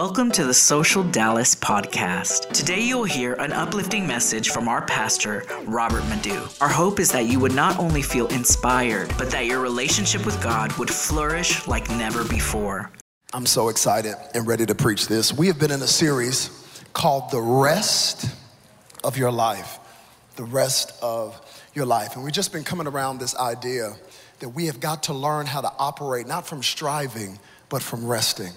Welcome to the Social Dallas podcast. Today you'll hear an uplifting message from our pastor, Robert Madu. Our hope is that you would not only feel inspired, but that your relationship with God would flourish like never before. I'm so excited and ready to preach this. We have been in a series called The Rest of Your Life. The Rest of Your Life. And we've just been coming around this idea that we have got to learn how to operate not from striving, but from resting.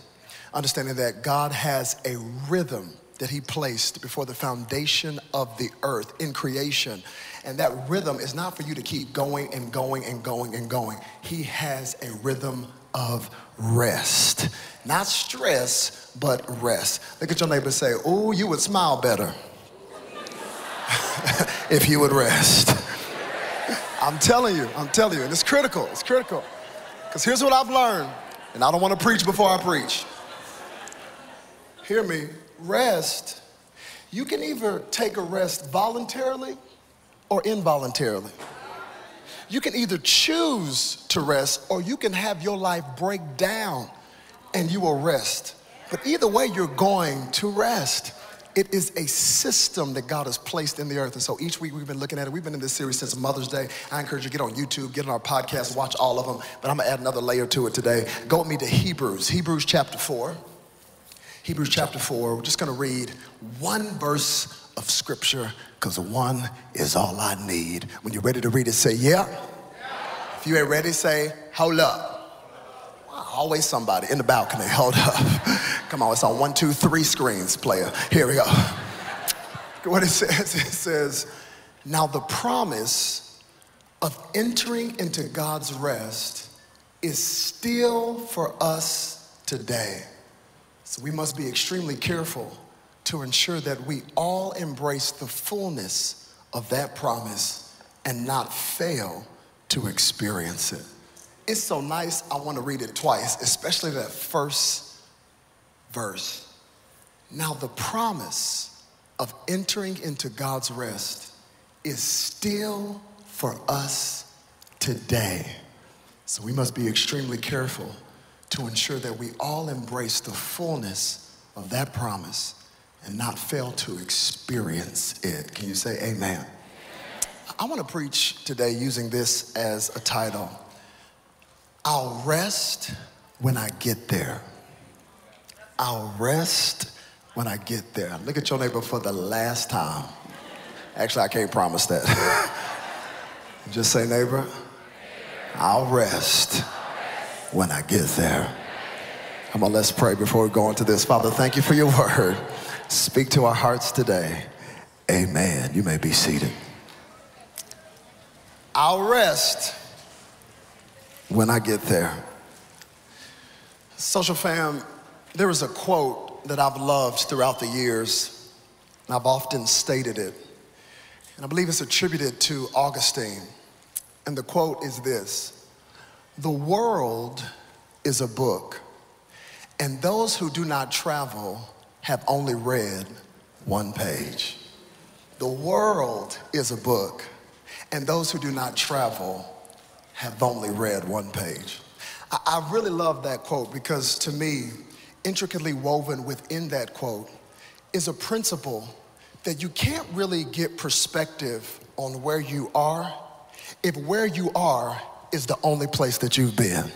Understanding that God has a rhythm that He placed before the foundation of the earth in creation. And that rhythm is not for you to keep going and going and going and going. He has a rhythm of rest. Not stress, but rest. Look at your neighbor and say, Oh, you would smile better if you would rest. I'm telling you, I'm telling you, and it's critical, it's critical. Because here's what I've learned, and I don't want to preach before I preach. Hear me, rest, you can either take a rest voluntarily or involuntarily. You can either choose to rest or you can have your life break down and you will rest. But either way, you're going to rest. It is a system that God has placed in the earth. And so each week we've been looking at it. We've been in this series since Mother's Day. I encourage you to get on YouTube, get on our podcast, watch all of them. But I'm going to add another layer to it today. Go with me to Hebrews, Hebrews chapter 4. Hebrews chapter 4. We're just going to read one verse of scripture because one is all I need. When you're ready to read it, say, Yeah. yeah. If you ain't ready, say, Hold up. Always somebody in the balcony. Hold up. Come on, it's on one, two, three screens, player. Here we go. What it says, it says, now the promise of entering into God's rest is still for us today. So we must be extremely careful to ensure that we all embrace the fullness of that promise and not fail to experience it. It's so nice, I want to read it twice, especially that first verse. Now, the promise of entering into God's rest is still for us today. So we must be extremely careful to ensure that we all embrace the fullness of that promise and not fail to experience it. Can you say amen? I want to preach today using this as a title I'll rest when I get there. I'll rest when I get there. Look at your neighbor for the last time. Actually, I can't promise that. Just say, neighbor, I'll rest when I get there. Come on, let's pray before we go into this. Father, thank you for your word. Speak to our hearts today. Amen. You may be seated. I'll rest when I get there. Social fam, there is a quote that I've loved throughout the years, and I've often stated it. And I believe it's attributed to Augustine. And the quote is this The world is a book, and those who do not travel have only read one page. The world is a book, and those who do not travel have only read one page. I, I really love that quote because to me, intricately woven within that quote is a principle that you can't really get perspective on where you are if where you are is the only place that you've been.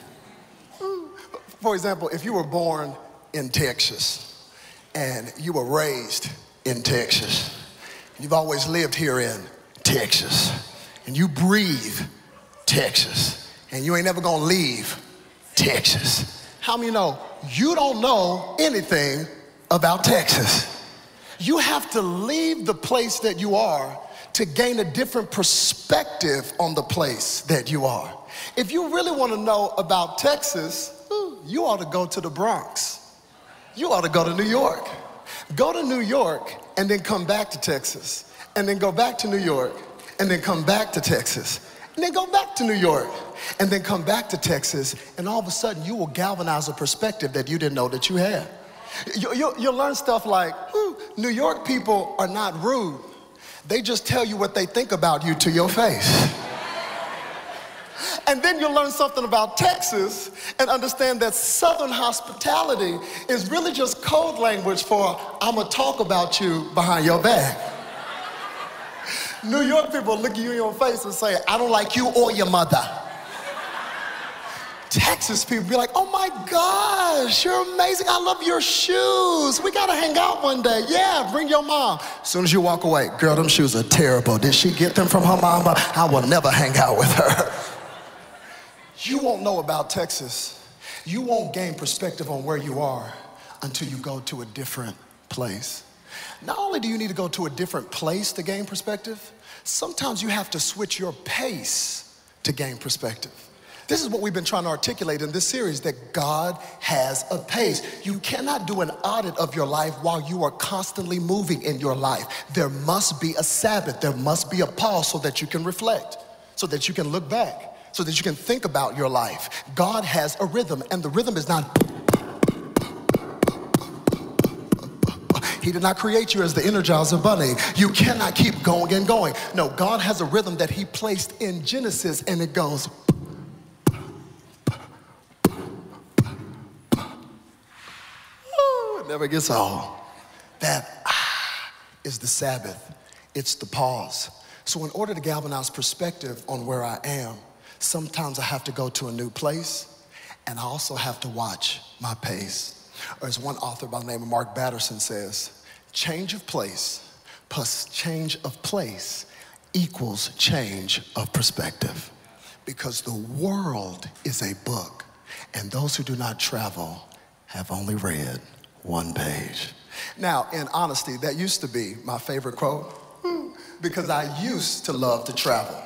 For example, if you were born in Texas and you were raised in Texas, you've always lived here in Texas, and you breathe Texas. And you ain't never gonna leave Texas. How many know you don't know anything about Texas? You have to leave the place that you are to gain a different perspective on the place that you are. If you really want to know about Texas, you ought to go to the Bronx. You ought to go to New York. Go to New York and then come back to Texas, and then go back to New York, and then come back to Texas and then go back to New York and then come back to Texas, and all of a sudden you will galvanize a perspective that you didn't know that you had. You, you, learn stuff like New York people are not rude, they just tell you what they think about you to your face. And then you'll learn something about Texas and understand that Southern hospitality is really just code language for I'm gonna talk about you behind your back. New York people look at you in your face and say, I don't like you or your mother. Texas people be like, oh my gosh, you're amazing. I love your shoes. We gotta hang out one day. Yeah, bring your mom. As soon as you walk away, girl, them shoes are terrible. Did she get them from her mama? I will never hang out with her. You won't know about Texas. You won't gain perspective on where you are until you go to a different place. Not only do you need to go to a different place to gain perspective, sometimes you have to switch your pace to gain perspective. This is what we've been trying to articulate in this series that God has a pace. You cannot do an audit of your life while you are constantly moving in your life. There must be a Sabbath, there must be a pause so that you can reflect, so that you can look back, so that you can think about your life. God has a rhythm, and the rhythm is not. He did not create you as the Energizer Bunny. You cannot keep going and going. No, God has a rhythm that He placed in Genesis, and it goes. it never gets old. That ah, is the Sabbath, it's the pause. So, in order to galvanize perspective on where I am, sometimes I have to go to a new place and I also have to watch my pace. Or as one author by the name of Mark Batterson says, change of place plus change of place equals change of perspective. Because the world is a book, and those who do not travel have only read one page. Now, in honesty, that used to be my favorite quote because I used to love to travel.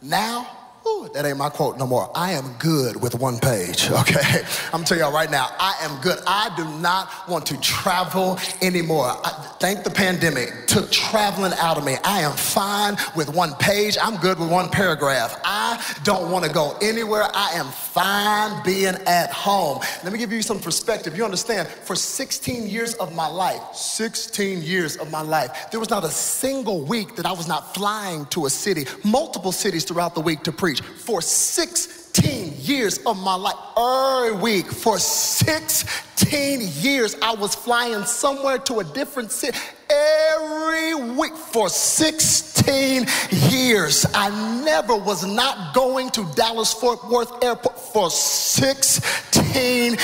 Now, Ooh, that ain't my quote no more. I am good with one page, okay? I'm telling y'all right now, I am good. I do not want to travel anymore. I, thank the pandemic, took traveling out of me. I am fine with one page. I'm good with one paragraph. I don't want to go anywhere. I am fine being at home. Let me give you some perspective. You understand, for 16 years of my life, 16 years of my life, there was not a single week that I was not flying to a city, multiple cities throughout the week to preach preach for 16 years of my life. Every week for 16 years, I was flying somewhere to a different city. Every week for 16 years, I never was not going to Dallas Fort Worth Airport for 16 years.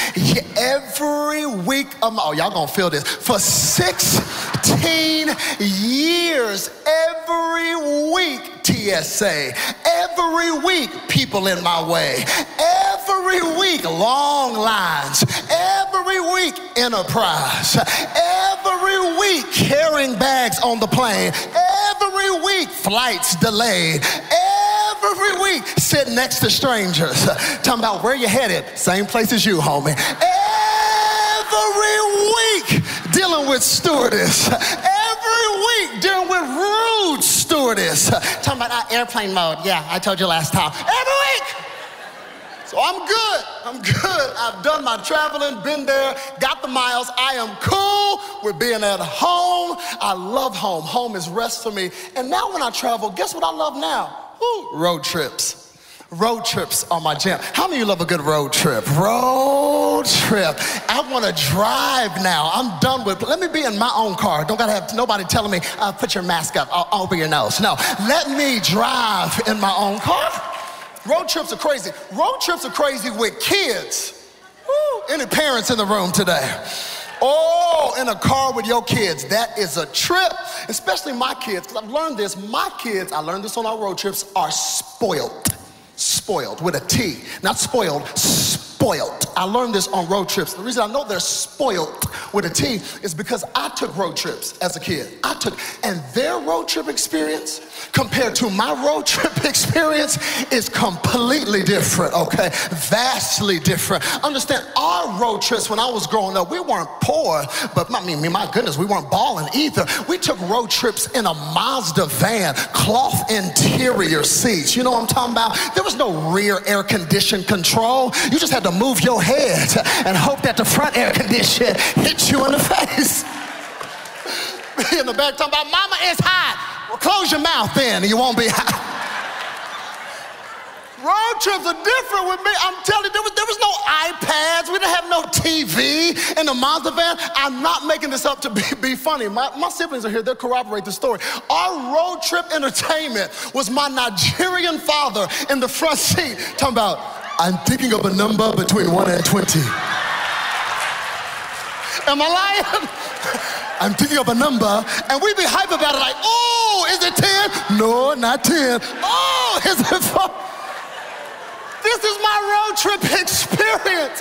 Every week of my, oh, y'all gonna feel this. For 16 years, every week, TSA. Every week, people in my way. Every week, long lines. Every week, enterprise. Every week, carrying bags on the plane. Every week, flights delayed. Every week, sitting next to strangers. Talking about where you headed. Same place as you, homie. Every week, dealing with stewardess. Every week, dealing with rude stewardess. Talking about airplane mode. Yeah, I told you last time. Every week. So I'm good. I'm good. I've done my traveling, been there, got the miles. I am cool with being at home. I love home. Home is rest for me. And now when I travel, guess what I love now? Road trips. Road trips are my jam. How many of you love a good road trip? Road trip. I want to drive now. I'm done with. Let me be in my own car. Don't gotta have nobody telling me, uh, put your mask up, I'll open your nose. No, let me drive in my own car. Road trips are crazy. Road trips are crazy with kids. Woo. Any parents in the room today? In a car with your kids. That is a trip, especially my kids, because I've learned this. My kids, I learned this on our road trips, are spoiled spoiled with a T, not spoiled, spoiled. I learned this on road trips. The reason I know they're spoiled with a T is because I took road trips as a kid. I took, and their road trip experience compared to my road trip experience is completely different, okay? Vastly different. Understand, our road trips when I was growing up, we weren't poor, but I mean, my goodness, we weren't balling either. We took road trips in a Mazda van, cloth interior seats. You know what I'm talking about? There was no rear air condition control. You just had to move your head and hope that the front air condition hits you in the face. in the back talking about, Mama, it's hot. Well, close your mouth then, and you won't be hot. Road trips are different with me. I'm telling you, there was, there was no iPads. We didn't have no TV in the Mazda van. I'm not making this up to be, be funny. My, my siblings are here. They'll corroborate the story. Our road trip entertainment was my Nigerian father in the front seat talking about, I'm thinking of a number between 1 and 20. Am I lying? I'm thinking of a number, and we be hype about it like, oh, is it 10? No, not 10. Oh, is it 4? This is my road trip experience.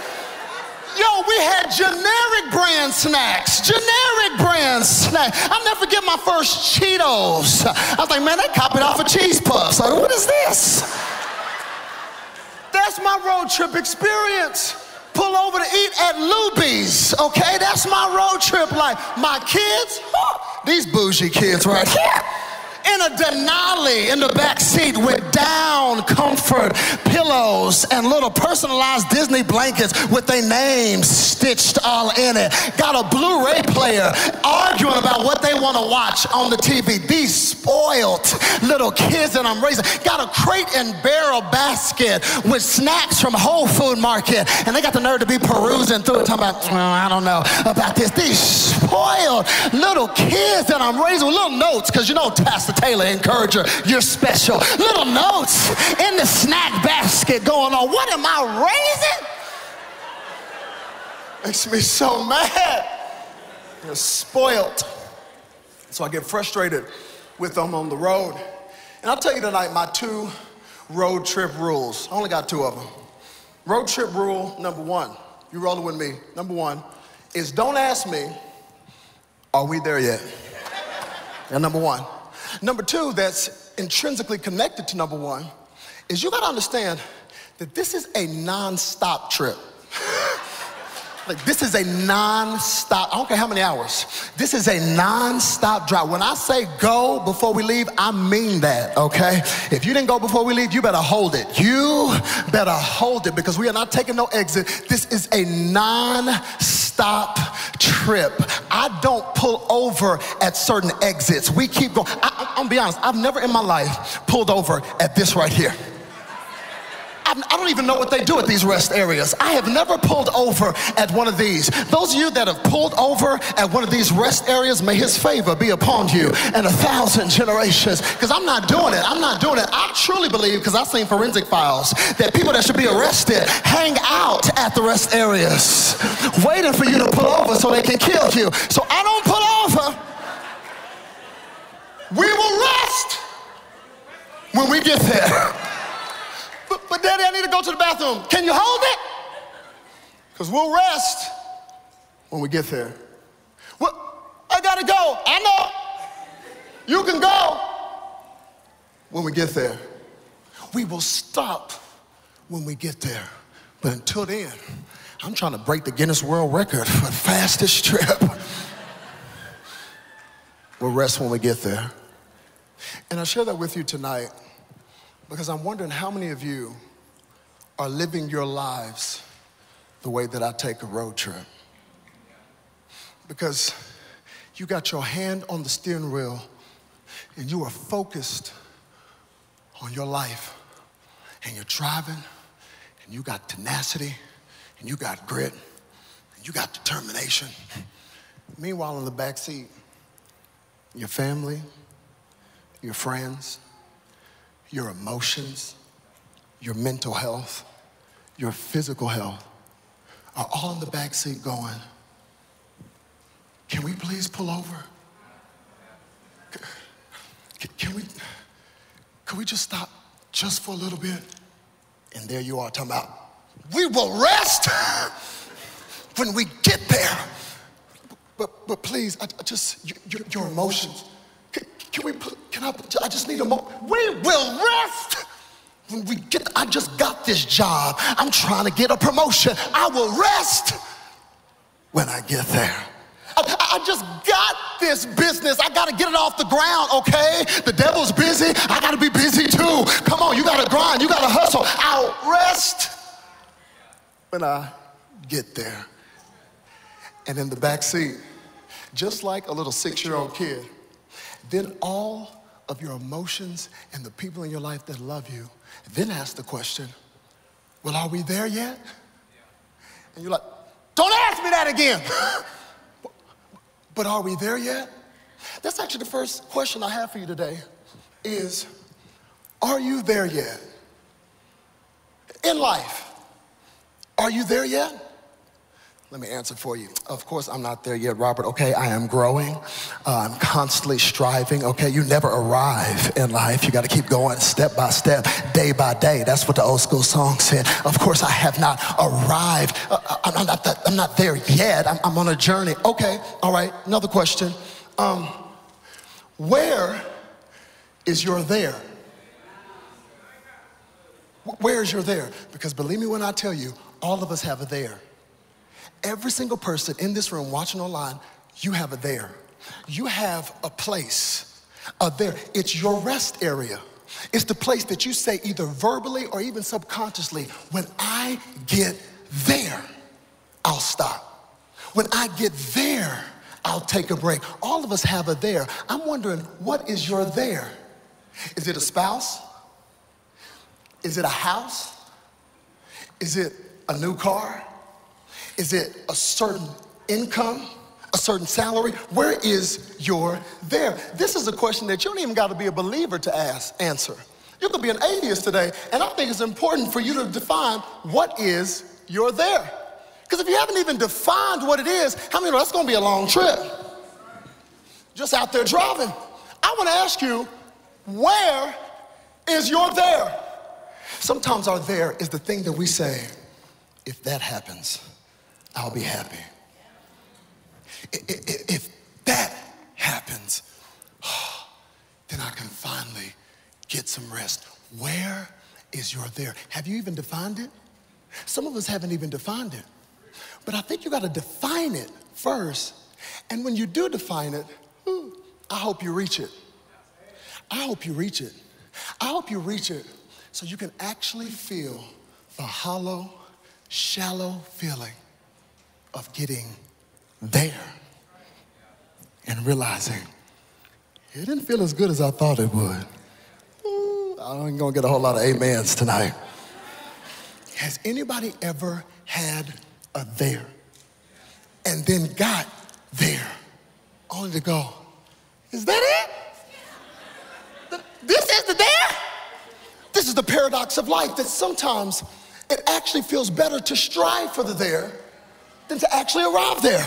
Yo, we had generic brand snacks, generic brand snacks. I'll never forget my first Cheetos. I was like, man, they copied off of Cheese Puffs. Like, what is this? That's my road trip experience. Pull over to eat at Luby's, okay? That's my road trip life. My kids, these bougie kids right here in a Denali in the back seat with down comfort pillows and little personalized Disney blankets with their names stitched all in it. Got a Blu-ray player arguing about what they want to watch on the TV. These spoiled little kids that I'm raising got a crate and barrel basket with snacks from Whole Food Market, and they got the nerve to be perusing through it, talking about, well, I don't know about this. These spoiled little kids that I'm raising with little notes, because you know Pastor Taylor, encourager, you're special. Little notes in the snack basket going on. What am I raising? Makes me so mad. They're spoiled. So I get frustrated with them on the road. And I'll tell you tonight my two road trip rules. I only got two of them. Road trip rule number one, you rolling with me, number one, is don't ask me, are we there yet? And number one. Number two, that's intrinsically connected to number one, is you gotta understand that this is a non-stop trip. Like this is a non-stop, I don't care how many hours. This is a non-stop drive. When I say go before we leave, I mean that, okay? If you didn't go before we leave, you better hold it. You better hold it because we are not taking no exit. This is a non-stop trip. I don't pull over at certain exits. We keep going. I, I'm be honest, I've never in my life pulled over at this right here. I don't even know what they do at these rest areas. I have never pulled over at one of these. Those of you that have pulled over at one of these rest areas, may his favor be upon you and a thousand generations. Because I'm not doing it. I'm not doing it. I truly believe, because I've seen forensic files, that people that should be arrested hang out at the rest areas, waiting for you to pull over so they can kill you. So I don't pull over. We will rest when we get there. But, daddy, I need to go to the bathroom. Can you hold it? Because we'll rest when we get there. Well, I gotta go. I know. You can go when we get there. We will stop when we get there. But until then, I'm trying to break the Guinness World Record for the fastest trip. we'll rest when we get there. And I share that with you tonight because I'm wondering how many of you are living your lives the way that I take a road trip. Because you got your hand on the steering wheel and you are focused on your life and you're driving and you got tenacity and you got grit and you got determination. Meanwhile, in the back seat, your family, your friends, your emotions, your mental health, your physical health are all in the back seat going, can we please pull over? Can we, can we just stop just for a little bit? And there you are talking about, we will rest when we get there. But, but please, I, I just, your, your emotions, can we, put can I, I just need a moment. We will rest when we get, I just got this job. I'm trying to get a promotion. I will rest when I get there. I, I just got this business. I got to get it off the ground, okay? The devil's busy. I got to be busy too. Come on, you got to grind. You got to hustle. I'll rest when I get there. And in the back seat, just like a little six year old kid, then all of your emotions and the people in your life that love you. Then ask the question, well, are we there yet? And you're like, don't ask me that again. but are we there yet? That's actually the first question I have for you today is, are you there yet? In life, are you there yet? Let me answer for you. Of course, I'm not there yet, Robert. Okay, I am growing. Uh, I'm constantly striving. Okay, you never arrive in life. You got to keep going step by step, day by day. That's what the old school song said. Of course, I have not arrived. Uh, uh I'm, not I'm not there yet. I'm, I'm, on a journey. Okay, all right. Another question. Um, where is your there? Where is your there? Because believe me when I tell you, all of us have a there. Every single person in this room watching online, you have a there. You have a place, a there. It's your rest area. It's the place that you say either verbally or even subconsciously, when I get there, I'll stop. When I get there, I'll take a break. All of us have a there. I'm wondering, what is your there? Is it a spouse? Is it a house? Is it a new car? Is it a certain income? A certain salary? Where is your there? This is a question that you don't even got to be a believer to ask, answer. You could be an atheist today, and I think it's important for you to define what is your there. Because if you haven't even defined what it is, how many know that's going to be a long trip? Just out there driving. I want to ask you, where is your there? Sometimes our there is the thing that we say, if that happens, I'll be happy. If that happens, then I can finally get some rest. Where is your there? Have you even defined it? Some of us haven't even defined it. But I think you got to define it first. And when you do define it, hmm, I hope you reach it. I hope you reach it. I hope you reach it so you can actually feel the hollow, shallow feeling of getting there and realizing it didn't feel as good as I thought it would. I ain't gonna get a whole lot of amens tonight. Has anybody ever had a there and then got there only to go, is that it? This is the there? This is the paradox of life that sometimes it actually feels better to strive for the there than to actually arrive there.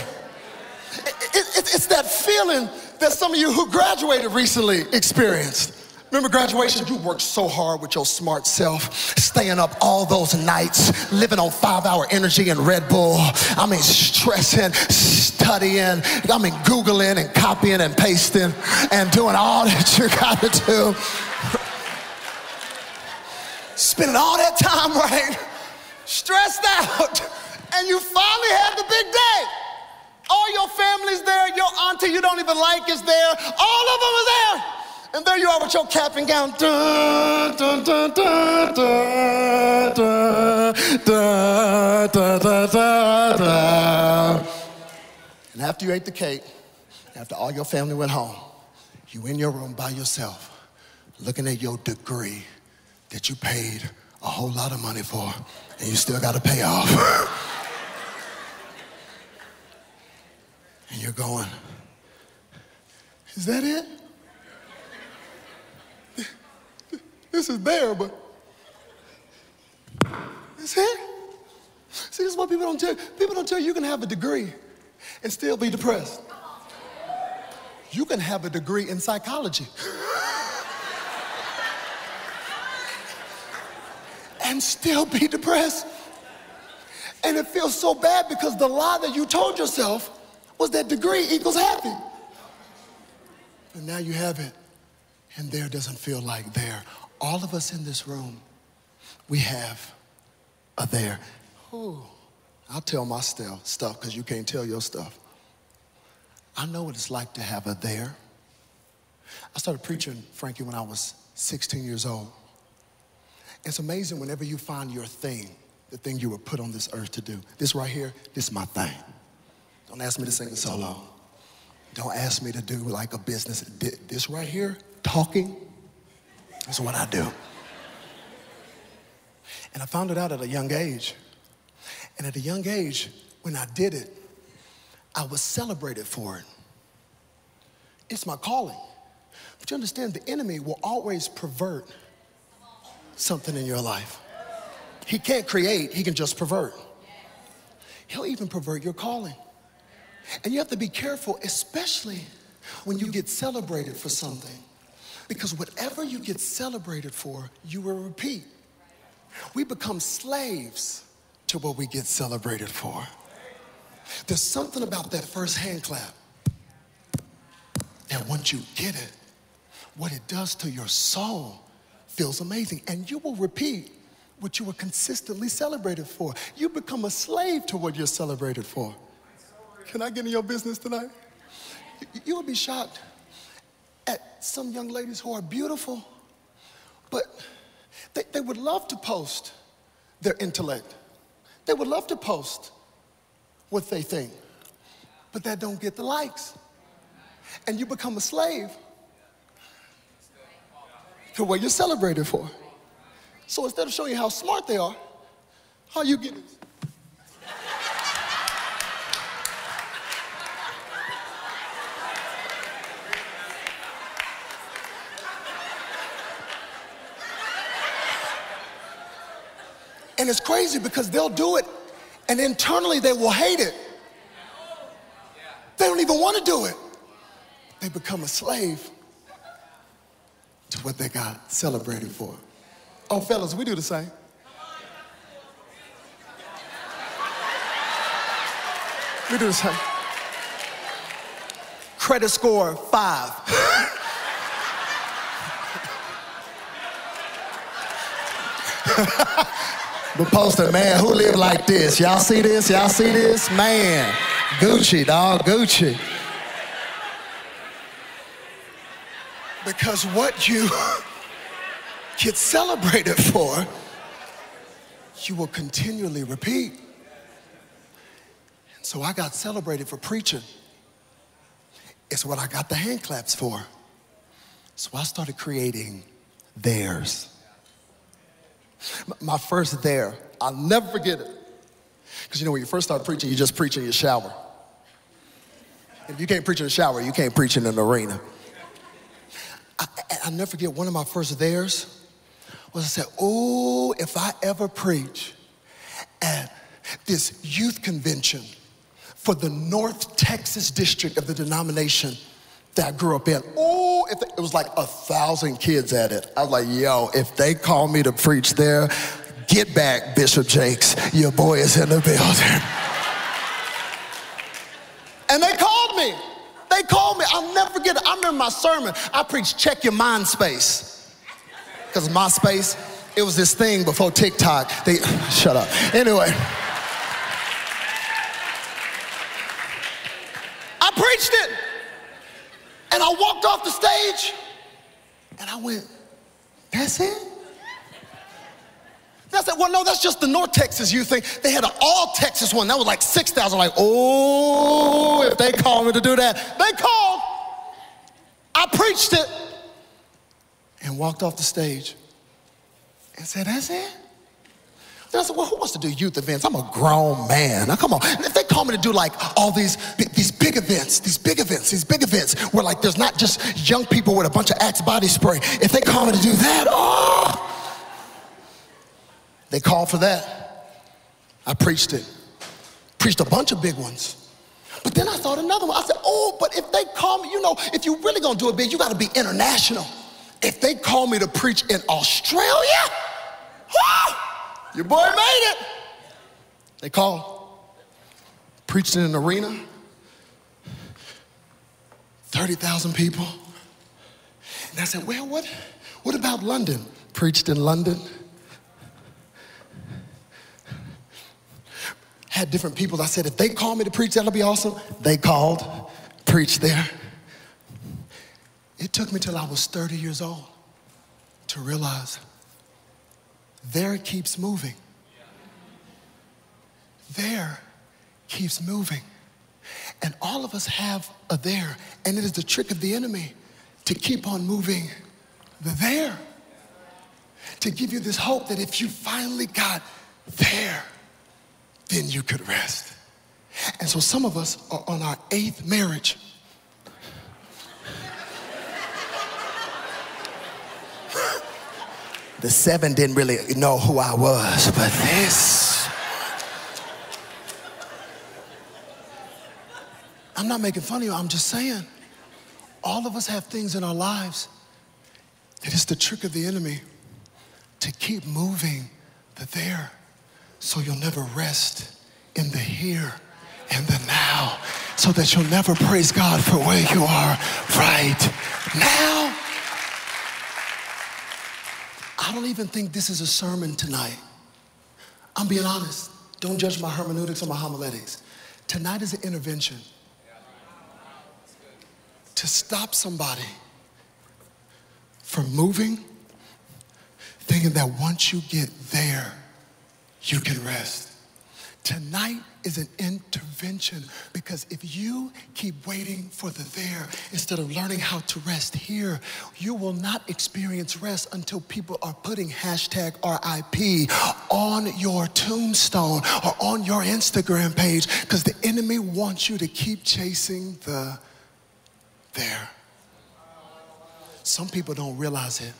It, it, it's that feeling that some of you who graduated recently experienced. Remember graduation? You worked so hard with your smart self, staying up all those nights, living on five hour energy and Red Bull. I mean, stressing, studying, I mean, Googling and copying and pasting and doing all that you gotta do. Spending all that time, right? Stressed out and you finally have the big day. All your family's there, your auntie you don't even like is there, all of them are there. And there you are with your cap and gown. And after you ate the cake, after all your family went home, you in your room by yourself, looking at your degree that you paid a whole lot of money for, and you still got to pay off. And you're going, is that it? This is there, but that's it? See, this is what people don't tell you. People don't tell you you can have a degree and still be depressed. You can have a degree in psychology. and still be depressed. And it feels so bad because the lie that you told yourself was that degree equals happy. And now you have it, and there doesn't feel like there. All of us in this room, we have a there. Ooh, I'll tell my stuff because you can't tell your stuff. I know what it's like to have a there. I started preaching, Frankie, when I was 16 years old. It's amazing whenever you find your thing, the thing you were put on this earth to do. This right here, this is my thing. Don't ask me to sing a solo. Don't ask me to do like a business. This right here, talking is what I do. And I found it out at a young age. And at a young age, when I did it, I was celebrated for it. It's my calling. But you understand, the enemy will always pervert something in your life. He can't create, he can just pervert. He'll even pervert your calling. And you have to be careful, especially when you get celebrated for something. Because whatever you get celebrated for, you will repeat. We become slaves to what we get celebrated for. There's something about that first hand clap that once you get it, what it does to your soul feels amazing. And you will repeat what you were consistently celebrated for. You become a slave to what you're celebrated for. Can I get in your business tonight? You would be shocked at some young ladies who are beautiful, but they, they would love to post their intellect. They would love to post what they think, but that don't get the likes. And you become a slave to what you're celebrated for. So instead of showing you how smart they are, how you get And it's crazy because they'll do it and internally they will hate it. They don't even want to do it. They become a slave to what they got celebrated for. Oh, fellas, we do the same. We do the same. Credit score five. But poster, man, who live like this? Y'all see this? Y'all see this? Man, Gucci, dog, Gucci. Because what you get celebrated for, you will continually repeat. And so I got celebrated for preaching. It's what I got the hand claps for. So I started creating theirs. My first there, I'll never forget it. Because you know, when you first start preaching, you just preach in your shower. If you can't preach in the shower, you can't preach in an arena. I, will never forget one of my first theirs was I said, Oh, if I ever preach at this youth convention for the North Texas district of the denomination that I grew up in. Oh, if it was like a thousand kids at it. I was like, yo, if they call me to preach there, get back, Bishop Jakes. Your boy is in the building. and they called me. They called me. I'll never forget it. I remember my sermon. I preached check your mind space. Because MySpace, it was this thing before TikTok. They shut up. Anyway. I preached it. And I walked off the stage and I went, that's it? That's it. Well, no, that's just the North Texas youth thing. They had an all Texas one. That was like 6,000. Like, oh, if they call me to do that. They called. I preached it and walked off the stage and said, that's it? And I said, well, who wants to do youth events? I'm a grown man. Now, come on. And if they call me to do like all these, these big events, these big events, these big events, where like there's not just young people with a bunch of Axe body spray. If they call me to do that, oh, they called for that. I preached it. Preached a bunch of big ones. But then I thought another one. I said, oh, but if they call me, you know, if you're really gonna do it big, you gotta be international. If they call me to preach in Australia, whoo, your boy made it. They called. Preached in an arena. 30,000 people. And I said, well, what, what about London? Preached in London. Had different people. I said, if they call me to preach, that'll be awesome. They called, preached there. It took me till I was 30 years old to realize there keeps moving. There keeps moving. And all of us have a there, and it is the trick of the enemy to keep on moving the there. To give you this hope that if you finally got there, then you could rest. And so some of us are on our eighth marriage. The seven didn't really know who I was, but this. I'm not making fun of you, I'm just saying. All of us have things in our lives that is the trick of the enemy to keep moving the there so you'll never rest in the here and the now so that you'll never praise God for where you are right now. I don't even think this is a sermon tonight. I'm being honest. Don't judge my hermeneutics or my homiletics. Tonight is an intervention to stop somebody from moving, thinking that once you get there, you can rest. Tonight is an intervention because if you keep waiting for the there instead of learning how to rest here, you will not experience rest until people are putting hashtag RIP on your tombstone or on your Instagram page because the enemy wants you to keep chasing the there. Some people don't realize it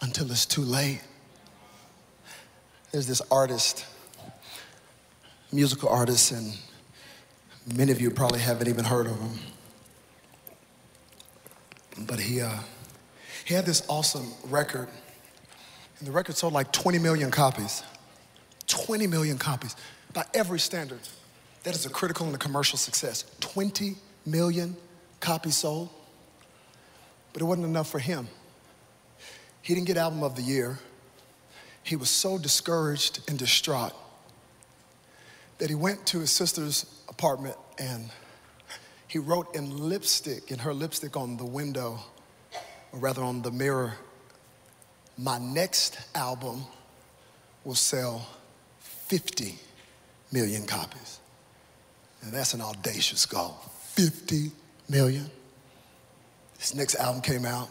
until it's too late. There's this artist musical artist, and many of you probably haven't even heard of him. But he, uh, he had this awesome record, and the record sold like 20 million copies. 20 million copies by every standard. That is a critical and a commercial success. 20 million copies sold. But it wasn't enough for him. He didn't get album of the year. He was so discouraged and distraught that he went to his sister's apartment and he wrote in lipstick, in her lipstick on the window, or rather on the mirror, my next album will sell 50 million copies. And that's an audacious goal 50 million. His next album came out,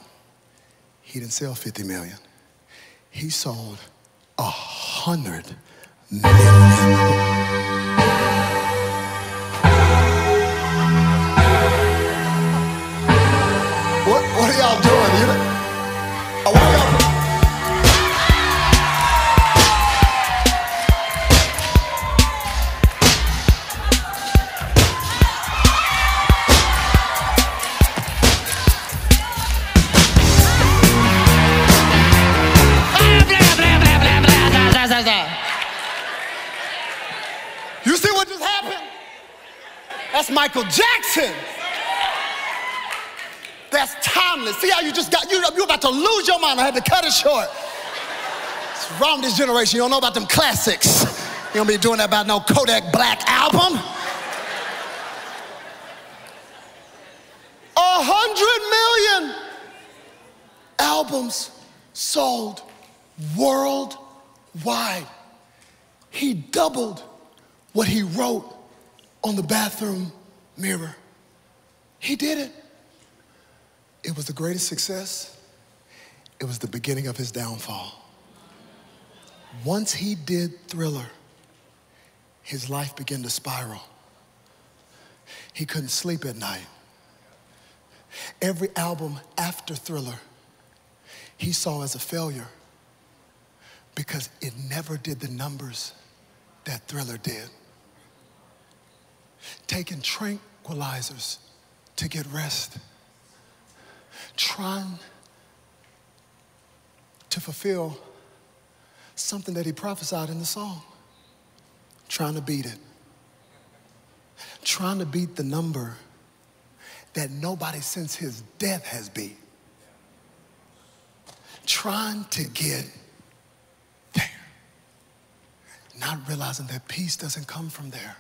he didn't sell 50 million. He sold a hundred million. Michael to lose your mind. I had to cut it short. It's wrong this generation. You don't know about them classics. You don't be doing that about no Kodak Black album. A hundred million albums sold worldwide. He doubled what he wrote on the bathroom mirror. He did it. It was the greatest success. It was the beginning of his downfall. Once he did Thriller, his life began to spiral. He couldn't sleep at night. Every album after Thriller, he saw as a failure because it never did the numbers that Thriller did taking tranquilizers to get rest, trying to fulfill something that he prophesied in the song, trying to beat it, trying to beat the number that nobody since his death has beat, trying to get there, not realizing that peace doesn't come from there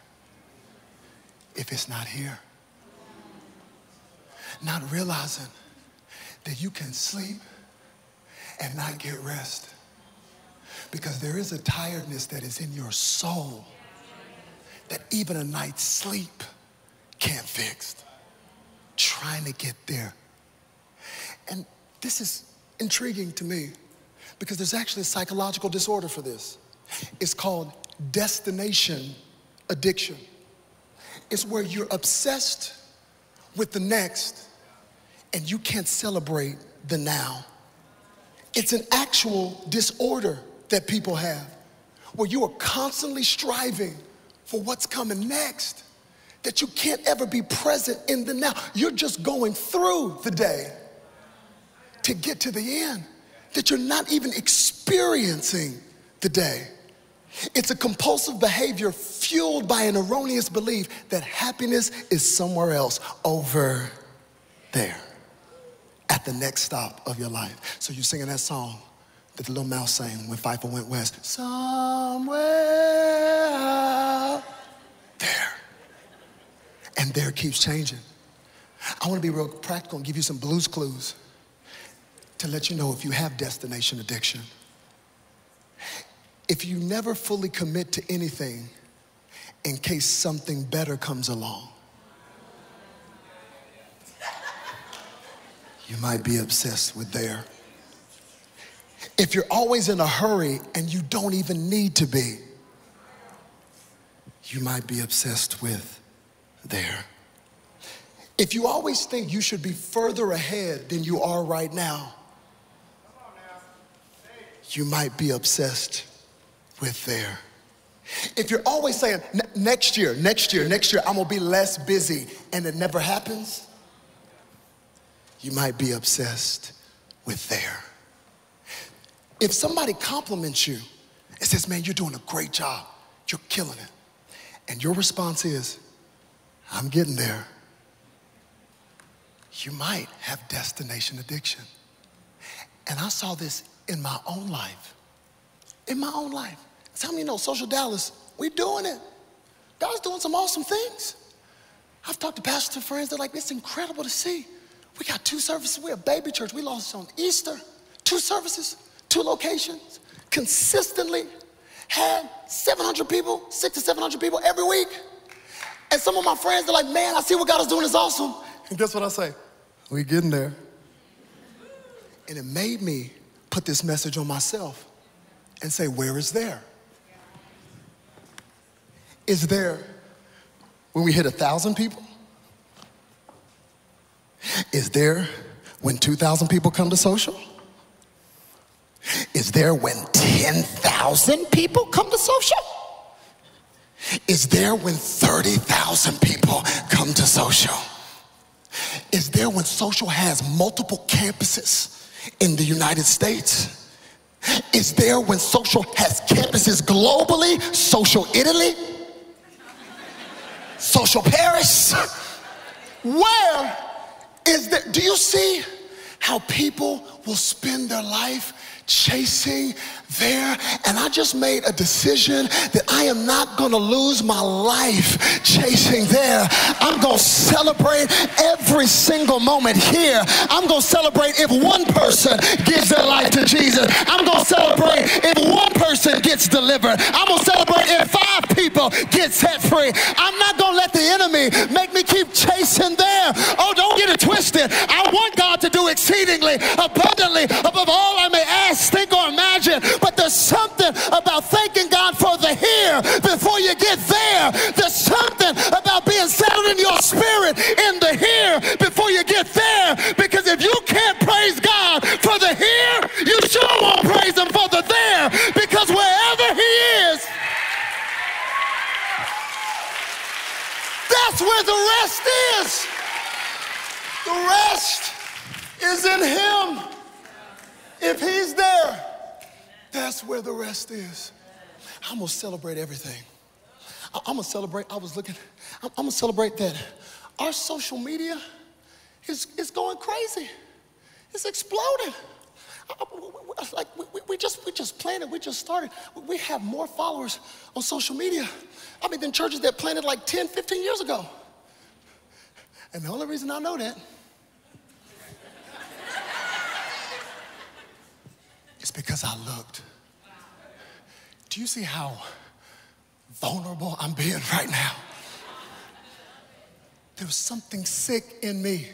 if it's not here. Not realizing that you can sleep and not get rest. Because there is a tiredness that is in your soul that even a night's sleep can't fix. Trying to get there. and this is intriguing to me because there's actually a psychological disorder for this. It's called destination addiction. It's where you're obsessed with the next and you can't celebrate the now. It's an actual disorder that people have where you are constantly striving for what's coming next, that you can't ever be present in the now. You're just going through the day to get to the end, that you're not even experiencing the day. It's a compulsive behavior fueled by an erroneous belief that happiness is somewhere else, over there, at the next stop of your life. So you're singing that song that the little mouse sang when Fievel went west. Somewhere there. And there keeps changing. I want to be real practical and give you some Blue's Clues to let you know if you have destination addiction. If you never fully commit to anything in case something better comes along, you might be obsessed with there. If you're always in a hurry and you don't even need to be, you might be obsessed with there. If you always think you should be further ahead than you are right now, you might be obsessed with there. If you're always saying, next year, next year, next year, I'm gonna be less busy, and it never happens, you might be obsessed with there. If somebody compliments you and says, man, you're doing a great job, you're killing it, and your response is, I'm getting there, you might have destination addiction. And I saw this in my own life. In my own life. Tell me, you know, Social Dallas, we doing it. God's doing some awesome things. I've talked to pastors and friends, they're like, it's incredible to see. We got two services. We're a baby church. We lost on Easter. Two services, two locations, consistently had 700 people, six to 700 people every week. And some of my friends are like, man, I see what God is doing is awesome. And guess what I say? We getting there. And it made me put this message on myself and say, where is there? Is there when we hit a thousand people? Is there when 2,000 people come to social? Is there when 10,000 people come to social? Is there when 30,000 people come to social? Is there when social has multiple campuses in the United States? Is there when social has campuses globally? Social Italy? Social Paris? Where is that, Do you see how people will spend their life chasing there. And I just made a decision that I am not gonna lose my life chasing there. I'm gonna celebrate every single moment here. I'm gonna celebrate if one person gives their life to Jesus. I'm gonna celebrate if one person gets delivered. I'm gonna celebrate if five people get set free. I'm not gonna let the enemy make me keep chasing there. Oh, don't get it twisted. I want God to do exceedingly abundantly above all I may ask, think, or imagine. But there's something about thanking God for the here before you get there. There's something about being settled in your spirit in the here before you get there. Because if you can't praise God for the here, you sure won't praise Him for the there. Because wherever He is, that's where the rest is. The rest is in Him. If He's there, that's where the rest is. I'm gonna celebrate everything. I'm gonna celebrate, I was looking, I'm gonna celebrate that our social media is, is going crazy. It's exploding. Like we, we just we just planted, we just started. We have more followers on social media. I mean, than churches that planted like 10, 15 years ago. And the only reason I know that It's because I looked. Do you see how vulnerable I'm being right now? There was something sick in me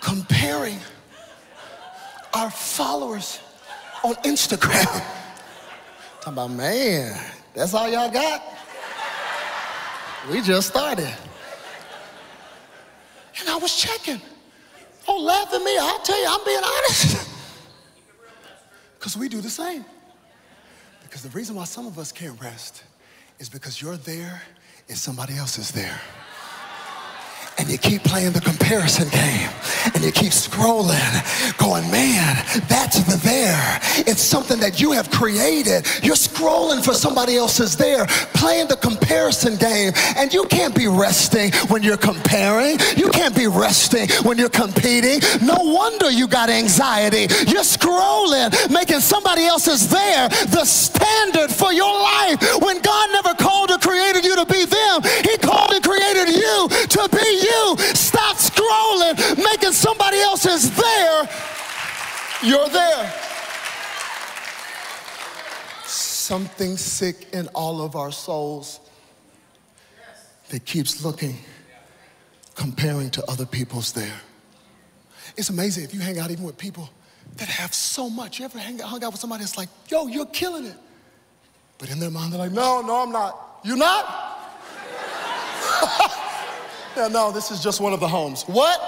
comparing our followers on Instagram. Talking about, man, that's all y'all got? We just started. And I was checking. Don't laugh at me. I'll tell you, I'm being honest. Because we do the same. Because the reason why some of us can't rest is because you're there and somebody else is there and you keep playing the comparison game. And you keep scrolling going man that's the there. It's something that you have created. You're scrolling for somebody else's there playing the comparison game. And you can't be resting when you're comparing. You can't be resting when you're competing. No wonder you got anxiety. You're scrolling making somebody else's there the standard for your life. When god never called or created you to be them he called and created you to be you stop scrolling, making somebody else's there, you're there. Something sick in all of our souls that keeps looking, comparing to other people's there. It's amazing if you hang out even with people that have so much. You ever hang, hung out with somebody that's like, yo, you're killing it. But in their mind, they're like, no, no, I'm not. You're not? Yeah, no, this is just one of the homes. What?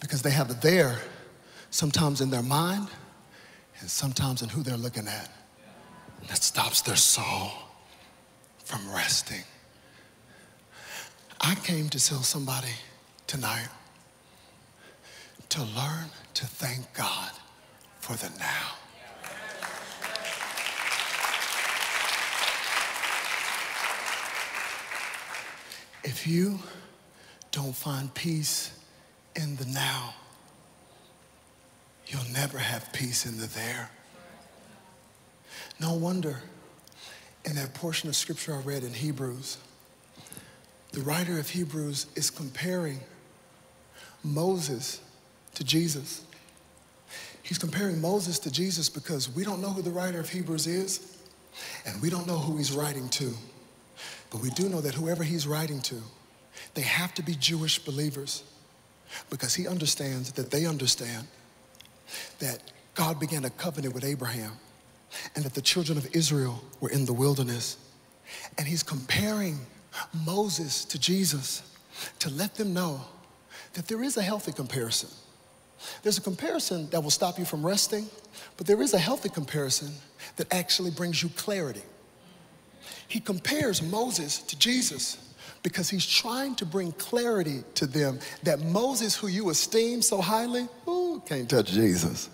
because they have it there, sometimes in their mind, and sometimes in who they're looking at. That stops their soul from resting. I came to tell somebody tonight to learn to thank God for the now. If you don't find peace in the now, you'll never have peace in the there. No wonder in that portion of scripture I read in Hebrews, the writer of Hebrews is comparing Moses to Jesus. He's comparing Moses to Jesus because we don't know who the writer of Hebrews is, and we don't know who he's writing to. But we do know that whoever he's writing to, they have to be Jewish believers because he understands that they understand that God began a covenant with Abraham and that the children of Israel were in the wilderness. And he's comparing Moses to Jesus to let them know that there is a healthy comparison. There's a comparison that will stop you from resting, but there is a healthy comparison that actually brings you clarity. He compares Moses to Jesus because he's trying to bring clarity to them that Moses, who you esteem so highly, ooh, can't touch Jesus.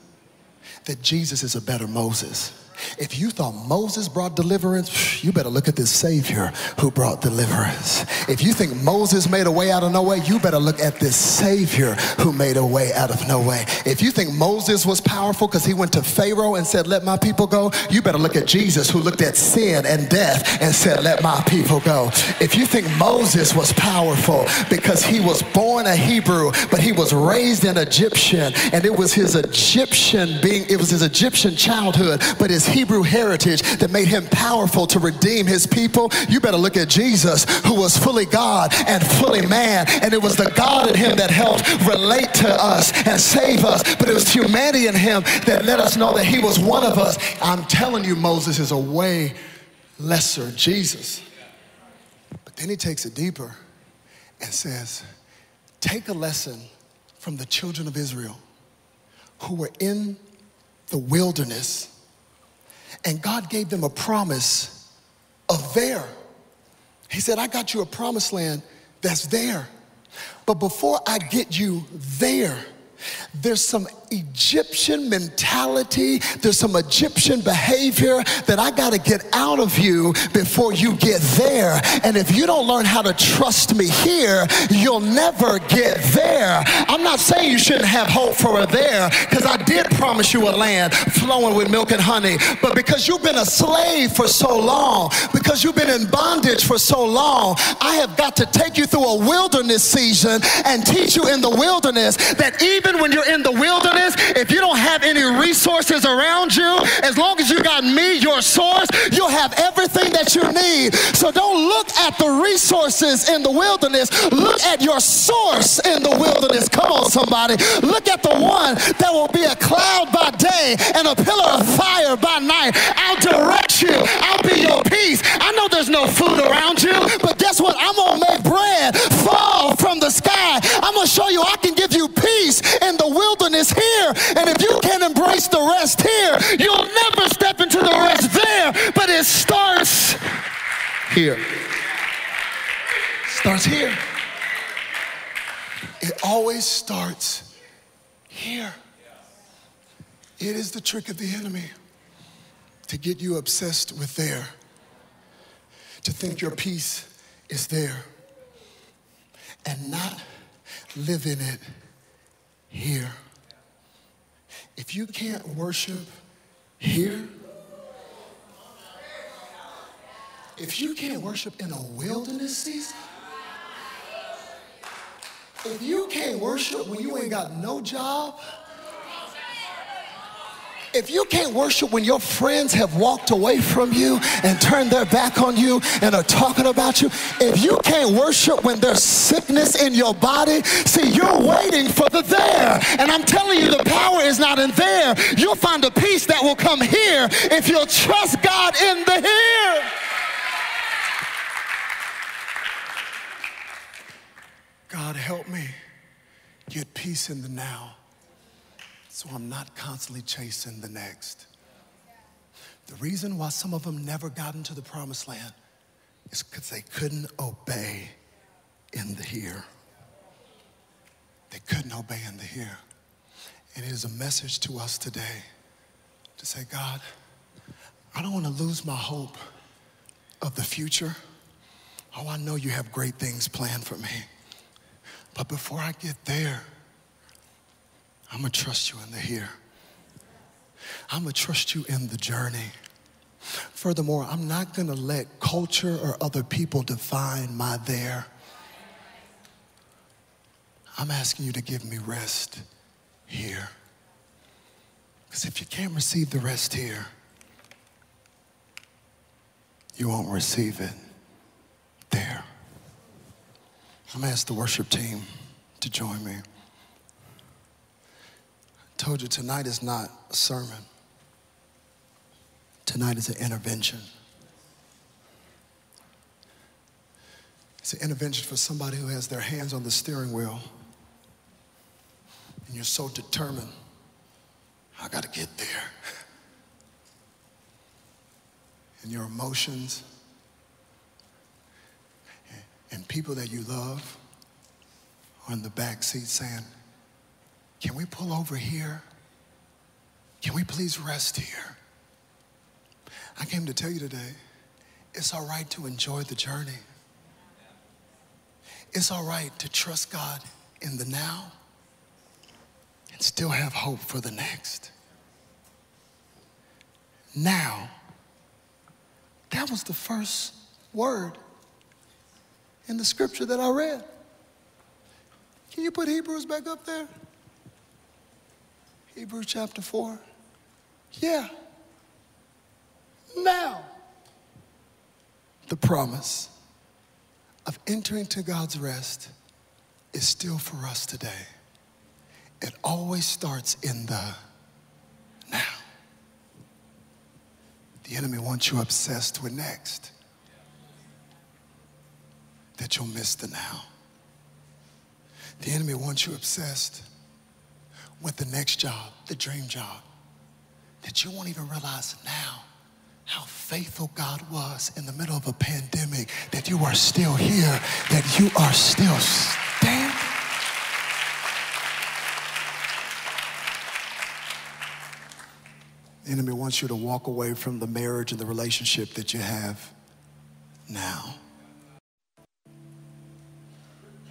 That Jesus is a better Moses. If you thought Moses brought deliverance, you better look at this Savior who brought deliverance. If you think Moses made a way out of no way, you better look at this Savior who made a way out of no way. If you think Moses was powerful because he went to Pharaoh and said, Let my people go, you better look at Jesus who looked at sin and death and said, Let my people go. If you think Moses was powerful because he was born a Hebrew, but he was raised an Egyptian, and it was his Egyptian being, it was his Egyptian childhood, but his Hebrew heritage that made him powerful to redeem his people, you better look at Jesus, who was fully God and fully man. And it was the God in him that helped relate to us and save us. But it was humanity in him that let us know that he was one of us. I'm telling you, Moses is a way lesser Jesus. But then he takes it deeper and says, Take a lesson from the children of Israel who were in the wilderness and God gave them a promise of there. He said, I got you a promised land that's there. But before I get you there, there's some Egyptian mentality, there's some Egyptian behavior that I got to get out of you before you get there. And if you don't learn how to trust me here, you'll never get there. I'm not saying you shouldn't have hope for a there, because I did promise you a land flowing with milk and honey. But because you've been a slave for so long, because you've been in bondage for so long, I have got to take you through a wilderness season and teach you in the wilderness that even when you're in the wilderness, if you don't have any resources around you, as long as you got me, your source, you'll have everything that you need. So don't look at the resources in the wilderness. Look at your source in the wilderness. Come on, somebody. Look at the one that will be a cloud by day and a pillar of fire by night. I'll direct you. I'll be your peace. I know there's no food around you, but guess what? I'm going to make bread fall from the sky. I'm going to show you I can rest here, you'll never step into the rest there. But it starts here. Starts here. It always starts here. It is the trick of the enemy to get you obsessed with there, to think your peace is there, and not live in it here. If you can't worship here, if you can't worship in a wilderness season, if you can't worship when you ain't got no job, if you can't worship when your friends have walked away from you and turned their back on you and are talking about you, if you can't worship when there's sickness in your body, see, you're waiting for the there. And I'm telling you, the power is not in there. You'll find a peace that will come here if you'll trust God in the here. God, help me get peace in the now so I'm not constantly chasing the next. The reason why some of them never got into the promised land is because they couldn't obey in the here. They couldn't obey in the here. And it is a message to us today to say, God, I don't want to lose my hope of the future. Oh, I know you have great things planned for me. But before I get there, I'm going to trust you in the here. I'm going to trust you in the journey. Furthermore, I'm not going to let culture or other people define my there. I'm asking you to give me rest here. Because if you can't receive the rest here, you won't receive it there. I'm going to ask the worship team to join me told you tonight is not a sermon. Tonight is an intervention. It's an intervention for somebody who has their hands on the steering wheel and you're so determined, I got to get there. And your emotions and people that you love are in the back seat saying, can we pull over here? Can we please rest here? I came to tell you today it's all right to enjoy the journey. It's all right to trust God in the now and still have hope for the next. Now, that was the first word in the scripture that I read. Can you put Hebrews back up there? Hebrews chapter 4? Yeah. Now, the promise of entering to God's rest is still for us today. It always starts in the now. The enemy wants you obsessed with next, that you'll miss the now. The enemy wants you obsessed with the next job, the dream job, that you won't even realize now how faithful God was in the middle of a pandemic, that you are still here, that you are still standing. The enemy wants you to walk away from the marriage and the relationship that you have now.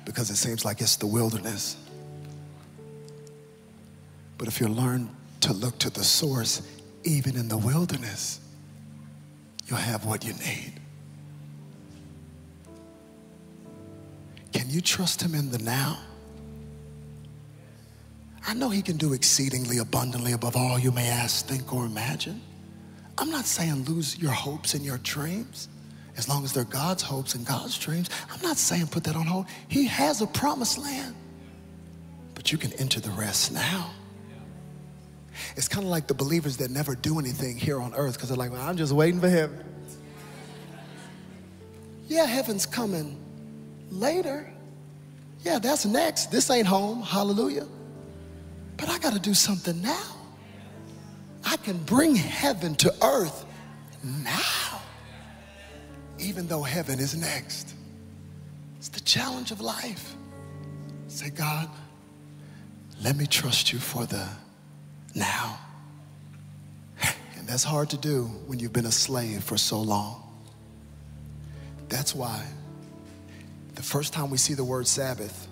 Because it seems like it's the wilderness. But if you learn to look to the source, even in the wilderness, you'll have what you need. Can you trust Him in the now? I know He can do exceedingly abundantly above all you may ask, think, or imagine. I'm not saying lose your hopes and your dreams as long as they're God's hopes and God's dreams. I'm not saying put that on hold. He has a promised land, but you can enter the rest now. It's kind of like the believers that never do anything here on earth because they're like, well, I'm just waiting for heaven. Yeah, heaven's coming later. Yeah, that's next. This ain't home. Hallelujah. But I got to do something now. I can bring heaven to earth now, even though heaven is next. It's the challenge of life. Say, God, let me trust you for the now. And that's hard to do when you've been a slave for so long. That's why the first time we see the word Sabbath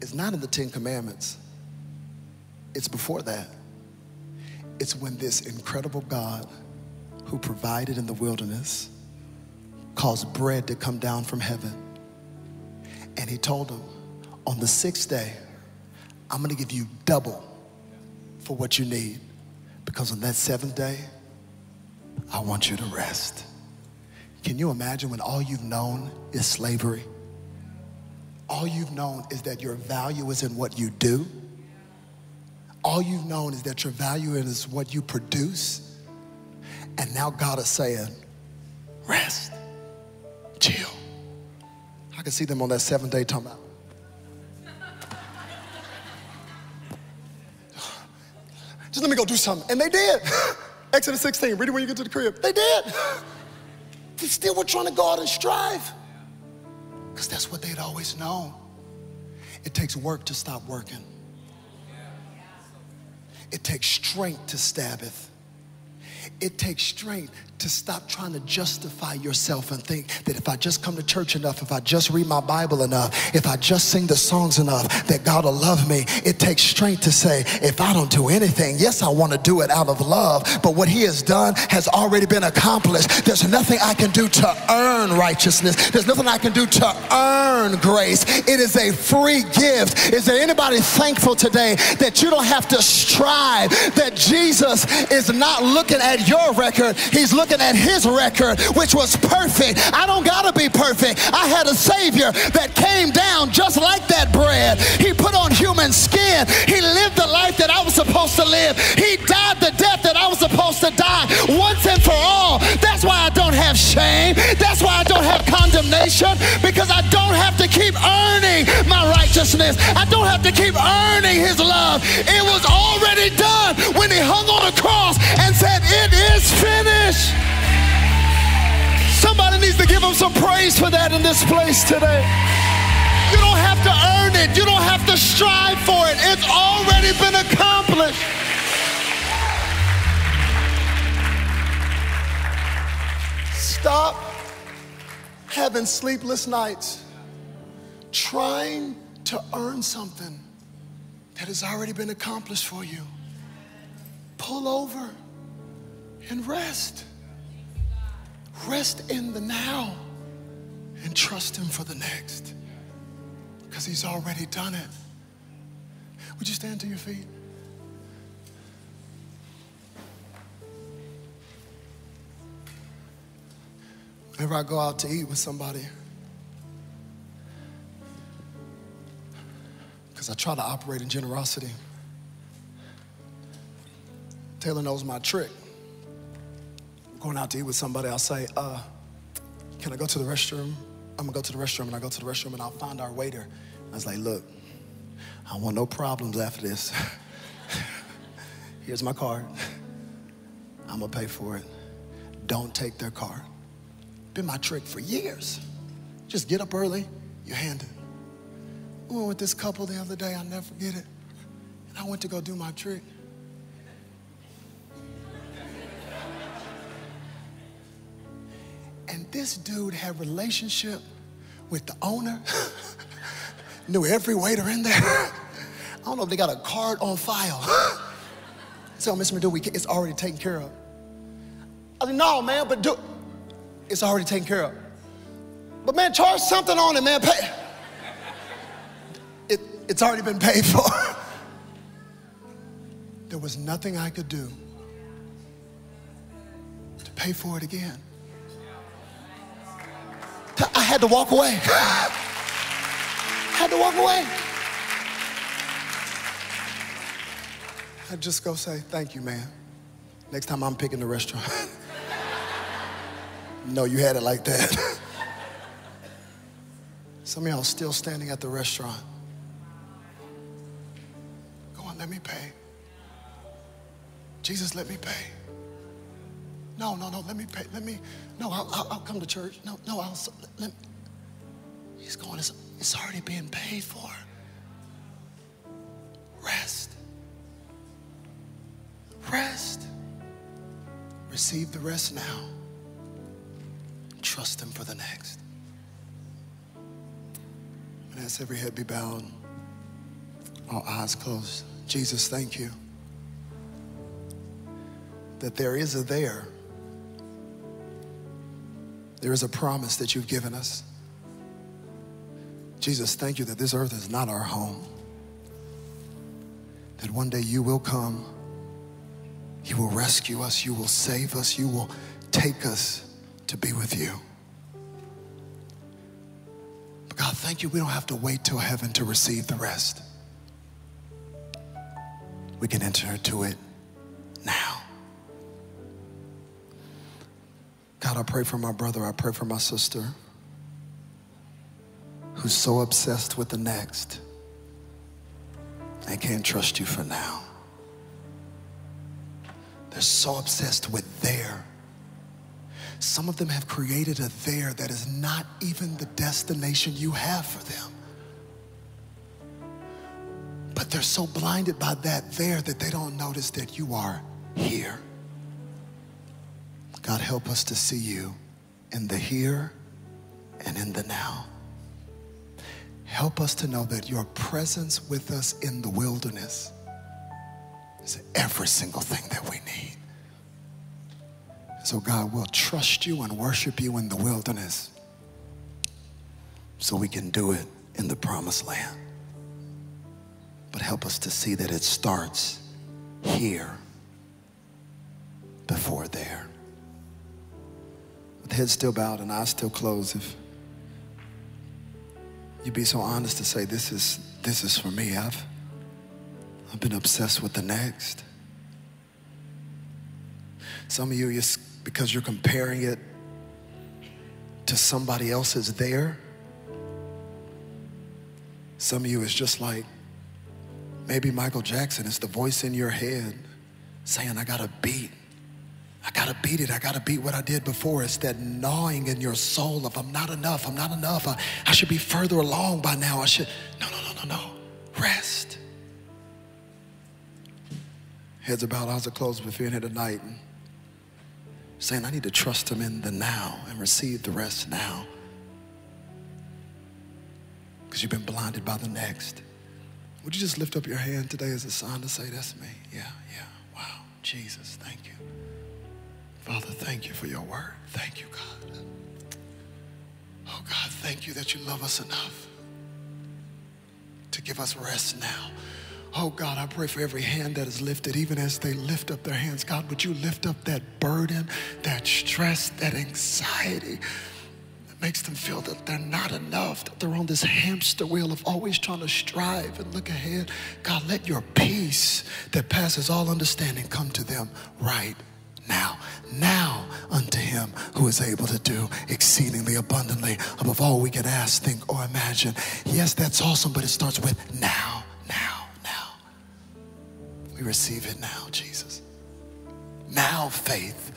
is not in the Ten Commandments, it's before that. It's when this incredible God who provided in the wilderness caused bread to come down from heaven. And he told them, on the sixth day, I'm gonna give you double for what you need. Because on that seventh day, I want you to rest. Can you imagine when all you've known is slavery? All you've known is that your value is in what you do. All you've known is that your value is what you produce. And now God is saying, rest, chill. I can see them on that seventh day talking about. Just let me go do something. And they did. Exodus 16, read it when you get to the crib. They did. They still were trying to go out and strive because that's what they'd always known. It takes work to stop working. It takes strength to Sabbath. It takes strength to stop trying to justify yourself and think that if I just come to church enough, if I just read my Bible enough, if I just sing the songs enough, that God will love me. It takes strength to say, if I don't do anything, yes, I want to do it out of love, but what He has done has already been accomplished. There's nothing I can do to earn righteousness, there's nothing I can do to earn grace. It is a free gift. Is there anybody thankful today that you don't have to strive, that Jesus is not looking at your record, He's looking looking at his record, which was perfect. I don't got to be perfect. I had a Savior that came down just like that bread. He put on human skin. He lived the life that I was supposed to live. He died the death that I was supposed to die once and for all. That's why I don't have shame. That's why I don't have condemnation because I don't have to keep earning my righteousness. I don't have to keep earning his love. It was already done when he hung on the cross and said, It is finished. Somebody needs to give him some praise for that in this place today. You don't have to earn it, you don't have to strive for it. It's already been accomplished. Stop having sleepless nights trying to earn something that has already been accomplished for you. Pull over and rest. Rest in the now and trust Him for the next because He's already done it. Would you stand to your feet? Whenever I go out to eat with somebody, because I try to operate in generosity, Taylor knows my trick going out to eat with somebody, I'll say, uh, can I go to the restroom? I'm gonna go to the restroom and I go to the restroom and I'll find our waiter. I was like, look, I want no problems after this. Here's my card. I'm gonna pay for it. Don't take their card. Been my trick for years. Just get up early, you hand it. We went with this couple the other day, I'll never forget it. And I went to go do my trick. This dude had relationship with the owner, knew every waiter in there. I don't know if they got a card on file. so, Mr. Madu, it's already taken care of. I said, no, man, but do it's already taken care of. But man, charge something on it, man. Pay. It, it's already been paid for. There was nothing I could do to pay for it again. I had to walk away. had to walk away. I'd just go say, thank you, man. Next time I'm picking the restaurant. no, you had it like that. Some of y'all still standing at the restaurant. Go on, let me pay. Jesus, let me pay. No, no, no, let me pay. Let me, no, I'll, I'll, I'll come to church. No, no, I'll, let, he's going, it's, it's already being paid for. Rest. Rest. Receive the rest now. Trust Him for the next. And as every head be bowed, all eyes closed. Jesus, thank you that there is a there. There is a promise that you've given us. Jesus, thank you that this earth is not our home. That one day you will come, you will rescue us, you will save us, you will take us to be with you. But God, thank you, we don't have to wait till heaven to receive the rest. We can enter into it I pray for my brother, I pray for my sister who's so obsessed with the next they can't trust you for now. They're so obsessed with there. Some of them have created a there that is not even the destination you have for them. But they're so blinded by that there that they don't notice that you are here. God, help us to see you in the here and in the now. Help us to know that your presence with us in the wilderness is every single thing that we need. So, God, we'll trust you and worship you in the wilderness so we can do it in the promised land. But help us to see that it starts here before there. Head still bowed and eyes still closed, if you'd be so honest to say, This is, this is for me. I've, I've been obsessed with the next. Some of you, it's because you're comparing it to somebody else's there. Some of you, it's just like maybe Michael Jackson. is the voice in your head saying, I gotta beat. I gotta beat it. I gotta beat what I did before. It's that gnawing in your soul of I'm not enough. I'm not enough. I, I should be further along by now. I should. No, no, no, no, no. Rest. Heads about, eyes are closed you're in here tonight. Saying, I need to trust Him in the now and receive the rest now. Because you've been blinded by the next. Would you just lift up your hand today as a sign to say, That's me? Yeah, yeah. Wow. Jesus, thank you. Father, thank you for your word. Thank you, God. Oh, God, thank you that you love us enough to give us rest now. Oh God, I pray for every hand that is lifted, even as they lift up their hands. God, would you lift up that burden, that stress, that anxiety that makes them feel that they're not enough, that they're on this hamster wheel of always trying to strive and look ahead. God, let your peace that passes all understanding come to them right now. Now unto him who is able to do exceedingly abundantly above all we can ask, think, or imagine. Yes, that's awesome, but it starts with now, now, now. We receive it now, Jesus. Now faith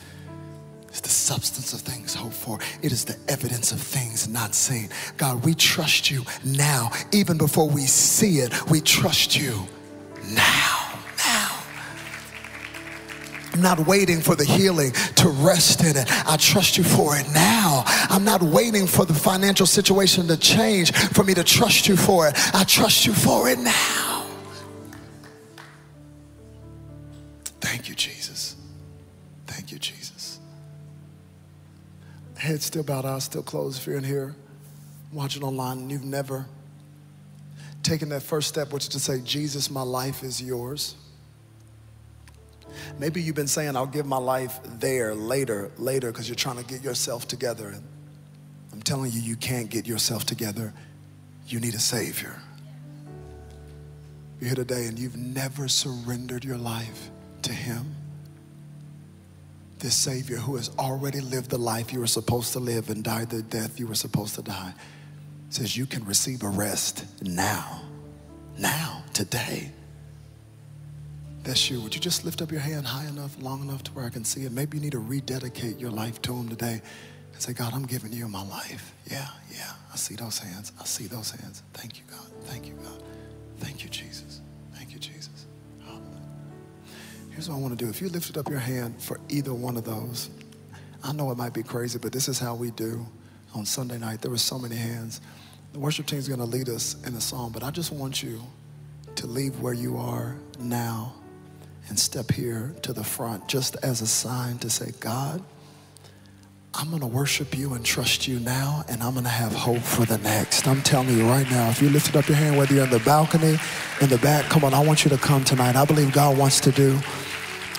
is the substance of things hoped for. It is the evidence of things not seen. God, we trust you now. Even before we see it, we trust you now. I'm not waiting for the healing to rest in it. I trust you for it now. I'm not waiting for the financial situation to change for me to trust you for it. I trust you for it now. Thank you, Jesus. Thank you, Jesus. Head still bowed, eyes still closed. If you're in here watching online and you've never taken that first step, which is to say, Jesus, my life is yours. Maybe you've been saying, I'll give my life there later, later, because you're trying to get yourself together. And I'm telling you, you can't get yourself together. You need a Savior. You're here today and you've never surrendered your life to Him. This Savior who has already lived the life you were supposed to live and died the death you were supposed to die says you can receive a rest now. Now, today. That's you. Would you just lift up your hand high enough, long enough to where I can see it? Maybe you need to rededicate your life to Him today and say, God, I'm giving you my life. Yeah, yeah. I see those hands. I see those hands. Thank you, God. Thank you, God. Thank you, Jesus. Thank you, Jesus. Here's what I want to do. If you lifted up your hand for either one of those, I know it might be crazy, but this is how we do on Sunday night. There were so many hands. The worship team is going to lead us in a song, but I just want you to leave where you are now and step here to the front just as a sign to say, God, I'm going to worship you and trust you now, and I'm going to have hope for the next. I'm telling you right now, if you lifted up your hand, whether you're in the balcony, in the back, come on, I want you to come tonight. I believe God wants to do,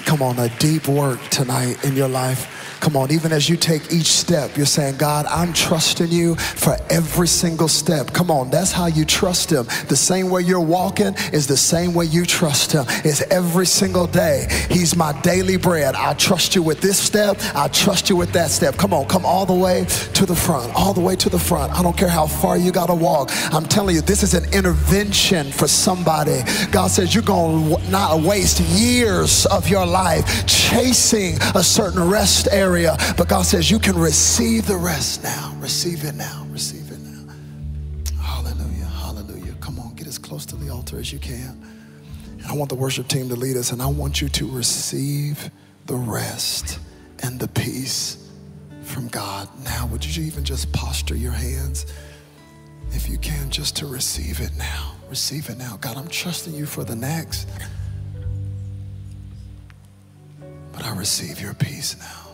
come on, a deep work tonight in your life. Come on, even as you take each step, you're saying, God, I'm trusting you for every single step. Come on, that's how you trust Him. The same way you're walking is the same way you trust Him. It's every single day. He's my daily bread. I trust you with this step. I trust you with that step. Come on, come all the way to the front, all the way to the front. I don't care how far you got to walk. I'm telling you, this is an intervention for somebody. God says you're going to not waste years of your life chasing a certain rest area area. But God says you can receive the rest now. Receive it now. Receive it now. Hallelujah. Hallelujah. Come on, get as close to the altar as you can. And I want the worship team to lead us, and I want you to receive the rest and the peace from God. Now, would you even just posture your hands, if you can, just to receive it now? Receive it now. God, I'm trusting you for the next. But I receive your peace now.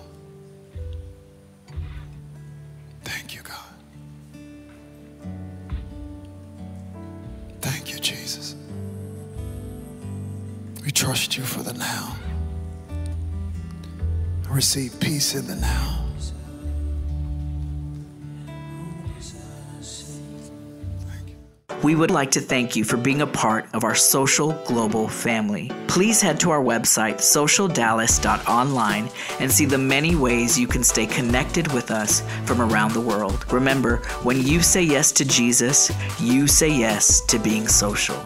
Trust you for the now. Receive peace in the now. We would like to thank you for being a part of our social global family. Please head to our website, socialdallas.online, and see the many ways you can stay connected with us from around the world. Remember, when you say yes to Jesus, you say yes to being social.